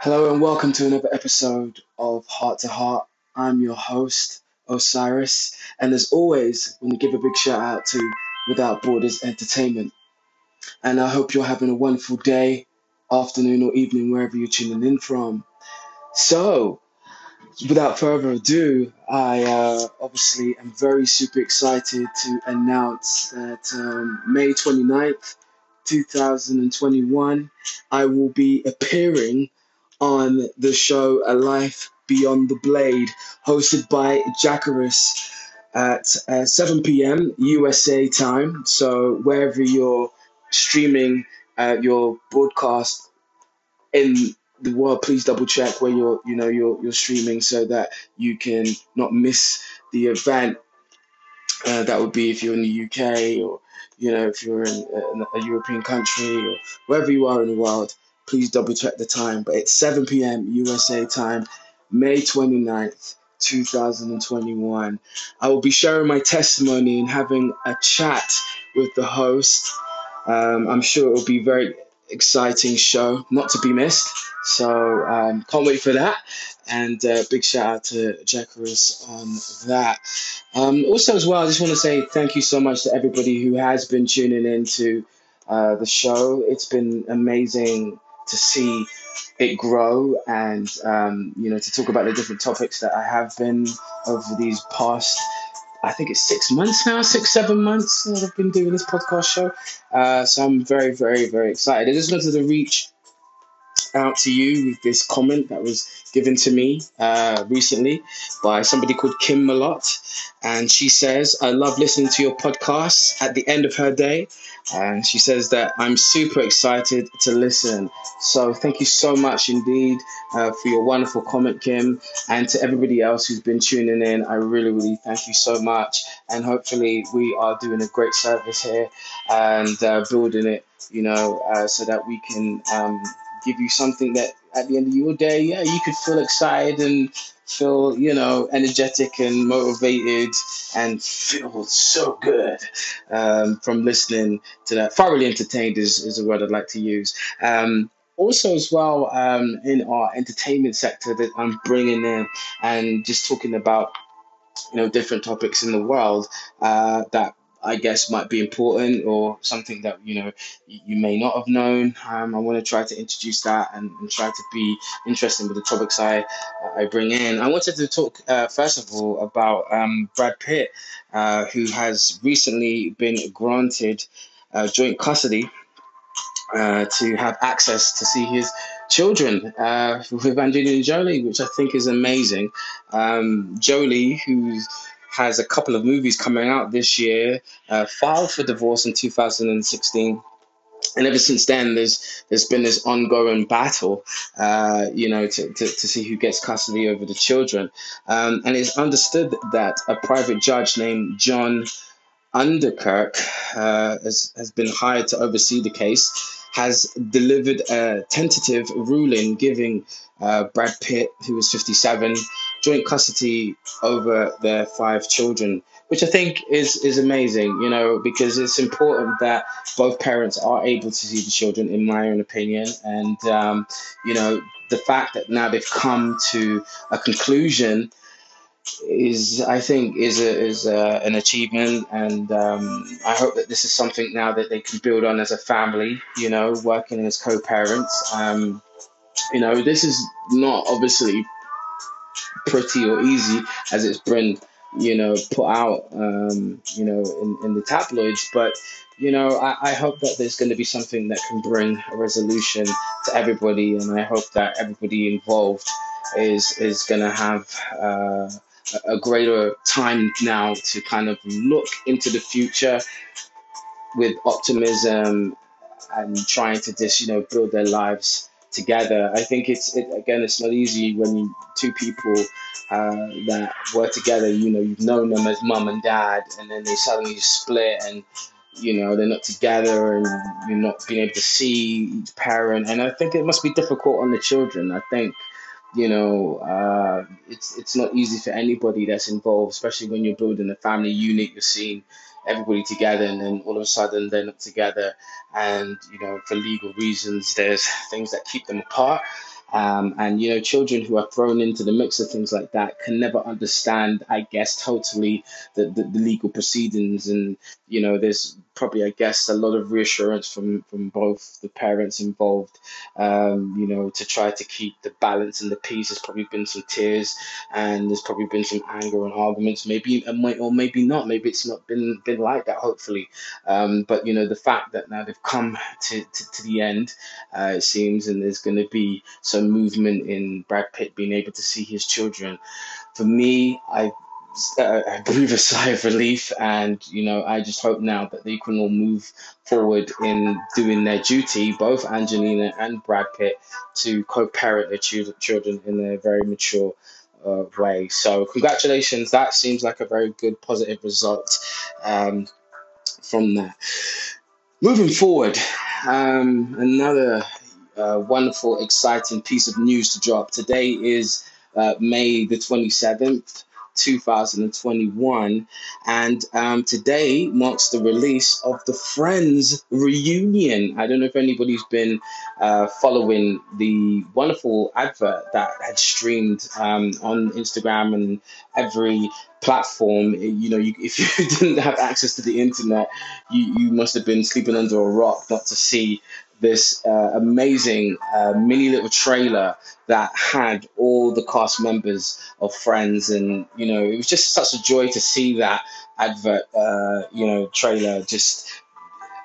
Hello and welcome to another episode of Heart to Heart. I'm your host, Osiris, and as always, I want to give a big shout out to Without Borders Entertainment. And I hope you're having a wonderful day, afternoon, or evening, wherever you're tuning in from. So, without further ado, I uh, obviously am very super excited to announce that um, May 29th, 2021, I will be appearing on the show A Life Beyond the Blade, hosted by Jackarus at uh, 7 p.m. USA time. So wherever you're streaming uh, your broadcast in the world, please double check where you're, you know, you're, you're streaming so that you can not miss the event. Uh, that would be if you're in the UK or you know if you're in a, a European country or wherever you are in the world please double check the time. But it's 7 p.m. USA time, May 29th, 2021. I will be sharing my testimony and having a chat with the host. Um, I'm sure it will be a very exciting show, not to be missed. So um, can't wait for that. And uh, big shout out to Jackarus on that. Um, also, as well, I just want to say thank you so much to everybody who has been tuning in to uh, the show. It's been amazing to see it grow and um, you know to talk about the different topics that I have been over these past I think it's six months now, six, seven months that I've been doing this podcast show. Uh, so I'm very, very, very excited. I just wanted to reach out to you with this comment that was given to me uh, recently by somebody called Kim Malott. And she says, I love listening to your podcast at the end of her day. And she says that I'm super excited to listen. So thank you so much indeed uh, for your wonderful comment, Kim. And to everybody else who's been tuning in, I really, really thank you so much. And hopefully, we are doing a great service here and uh, building it, you know, uh, so that we can. Um, give you something that at the end of your day, yeah, you could feel excited and feel, you know, energetic and motivated and feel so good um, from listening to that. Thoroughly entertained is, is a word I'd like to use. Um, also, as well, um, in our entertainment sector that I'm bringing in and just talking about, you know, different topics in the world uh, that I guess might be important or something that you know you may not have known. Um, I want to try to introduce that and, and, try to be interesting with the topics I I bring in. I wanted to talk uh, first of all about um, Brad Pitt, uh, who has recently been granted uh, joint custody uh, to have access to see his children uh, with Angelina Jolie, which I think is amazing. Um, Jolie, who's has a couple of movies coming out this year. Uh, filed for divorce in 2016 and ever since then there's there's been this ongoing battle uh, you know to, to, to see who gets custody over the children um, and it's understood that a private judge named john Ouderkirk uh, has, has been hired to oversee the case has delivered a tentative ruling giving uh, brad pitt who is 57 joint custody over their five children, which I think is is amazing. You know, because it's important that both parents are able to see the children, in my own opinion, and um, you know the fact that now they've come to a conclusion is I think is a, is a, an achievement, and um, I hope that this is something now that they can build on as a family. You know, working as co-parents. Um, you know, this is not obviously pretty or easy as it's been, you know, put out, um, you know, in, in the tabloids. But, you know, I, I hope that there's going to be something that can bring a resolution to everybody. And I hope that everybody involved is, is going to have uh, a greater time now to kind of look into the future with optimism and trying to just, you know, build their lives together. I think it's it, again, it's not easy when you two people uh, that were together. You know, you've known them as mum and dad, and then they suddenly split, and you know they're not together, and you're not being able to see each parent. And I think it must be difficult on the children. I think you know, uh, it's it's not easy for anybody that's involved, especially when you're building a family unit. You're seeing everybody together, and then all of a sudden they're not together, and you know, for legal reasons, there's things that keep them apart. Um, and you know, children who are thrown into the mix of things like that can never understand, I guess, totally the, the, the legal proceedings. And you know, there's probably, I guess, a lot of reassurance from from both the parents involved. Um, you know, to try to keep the balance and the peace. There's probably been some tears, and there's probably been some anger and arguments. Maybe, or maybe not. Maybe it's not been been like that. Hopefully, um, but you know, the fact that now they've come to, to, to the end, uh, it seems, and there's going to be movement in Brad Pitt being able to see his children. For me, I I breathe a sigh of relief, and you know, I just hope now that they can all move forward in doing their duty, both Angelina and Brad Pitt, to co-parent their children in a very mature uh, way. So, congratulations! That seems like a very good, positive result um, from that. Moving forward, um, another wonderful, exciting piece of news to drop. Today is uh, May the 27th. 2021. And um, today marks the release of the Friends reunion. I don't know if anybody's been uh, following the wonderful advert that had streamed um, on Instagram and every platform. You know, you, if you didn't have access to the internet, you, you must have been sleeping under a rock not to see this uh, amazing uh, mini little trailer that had all the cast members of Friends, and you know, it was just such a joy to see that advert, uh, you know, trailer. Just,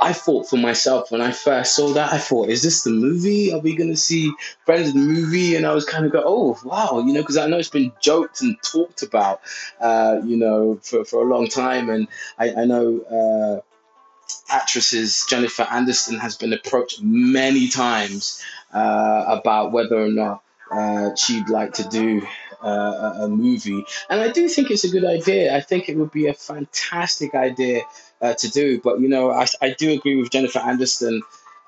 I thought for myself when I first saw that, I thought, is this the movie? Are we going to see Friends in the movie? And I was kind of go, oh wow, you know, because I know it's been joked and talked about, uh, you know, for for a long time, and I, I know. Actresses Jennifer Anderson has been approached many times uh, about whether or not uh, she'd like to do uh, a, movie. And I do think it's a good idea. I think it would be a fantastic idea uh, to do. But, you know, I, I do agree with Jennifer Anderson.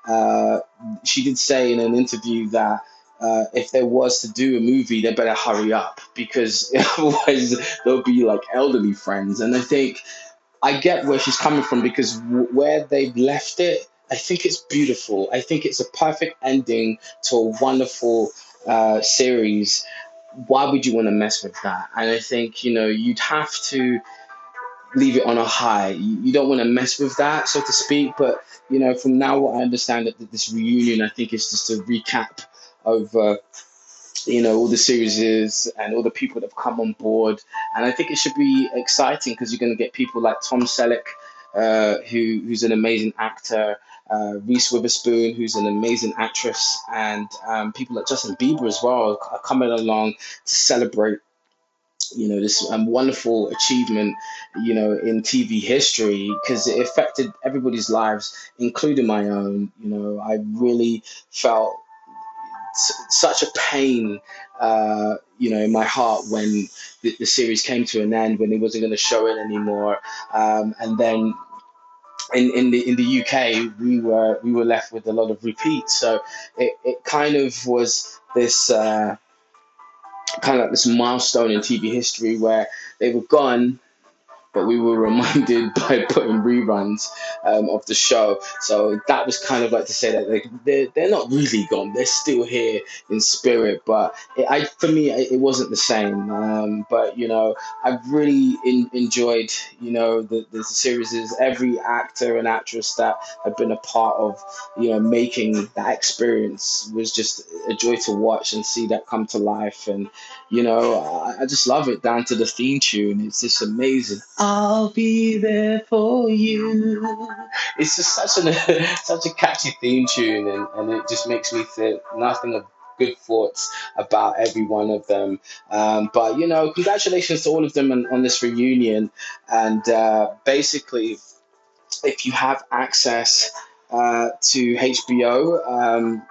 Uh, she did say in an interview that uh, if there was to do a movie, they better hurry up because otherwise there'll be like elderly friends. And I think I get where she's coming from because where they've left it, I think it's beautiful. I think it's a perfect ending to a wonderful uh, series. Why would you want to mess with that? And I think, you know, you'd have to leave it on a high. You, you don't want to mess with that, so to speak. But, you know, from now what I understand that this reunion, I think, is just a recap of. Uh, you know all the series and all the people that have come on board. And i think it should be exciting because you're going to get people like tom selleck uh, who, who's an amazing actor uh, reese witherspoon who's an amazing actress and um, people like justin bieber as well are coming along to celebrate you know this um, wonderful achievement you know in tv history because it affected everybody's lives including my own you know. I really felt such a pain, uh, you know, in my heart when the, the, series came to an end, when he wasn't going to show it anymore, um, and then. In, in the in the UK, we were we were left with a lot of repeats, so it, it kind of was this uh, kind of like this milestone in TV history where they were gone, but we were reminded by putting reruns um, of the show. So that was kind of like to say that they, they're, they're not really gone. They're still here in spirit. But it, I, for me, it, wasn't the same. Um, but, you know, I've really in, enjoyed, you know, the, the series. Every actor and actress that have been a part of, you know, making that experience was just a joy to watch and see that come to life. And, you know, I, I just love it down to the theme tune. It's just amazing. I'll be there for you. It's just such a such a catchy theme tune, and, and it just makes me think nothing of good thoughts about every one of them. Um, but you know, congratulations to all of them on, on this reunion, and uh, basically, if you have access uh, to HBO. Um,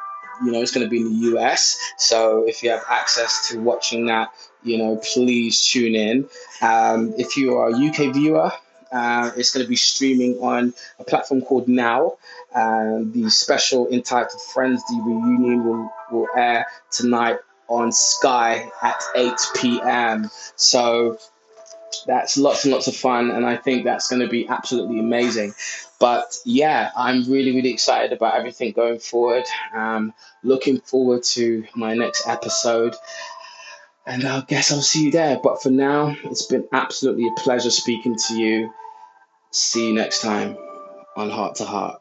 you know, it's going to be in the US. So if you have access to watching that, you know, please tune in. Um, if you are a UK viewer, uh, it's going to be streaming on a platform called Now. Uh, the special entitled Friends The Reunion will, will air tonight on Sky at 8 p.m. So that's lots and lots of fun, and I think that's going to be absolutely amazing. But yeah, I'm really, really excited about everything going forward. Um, looking forward to my next episode, and I guess I'll see you there. But for now, it's been absolutely a pleasure speaking to you. See you next time on Heart to Heart.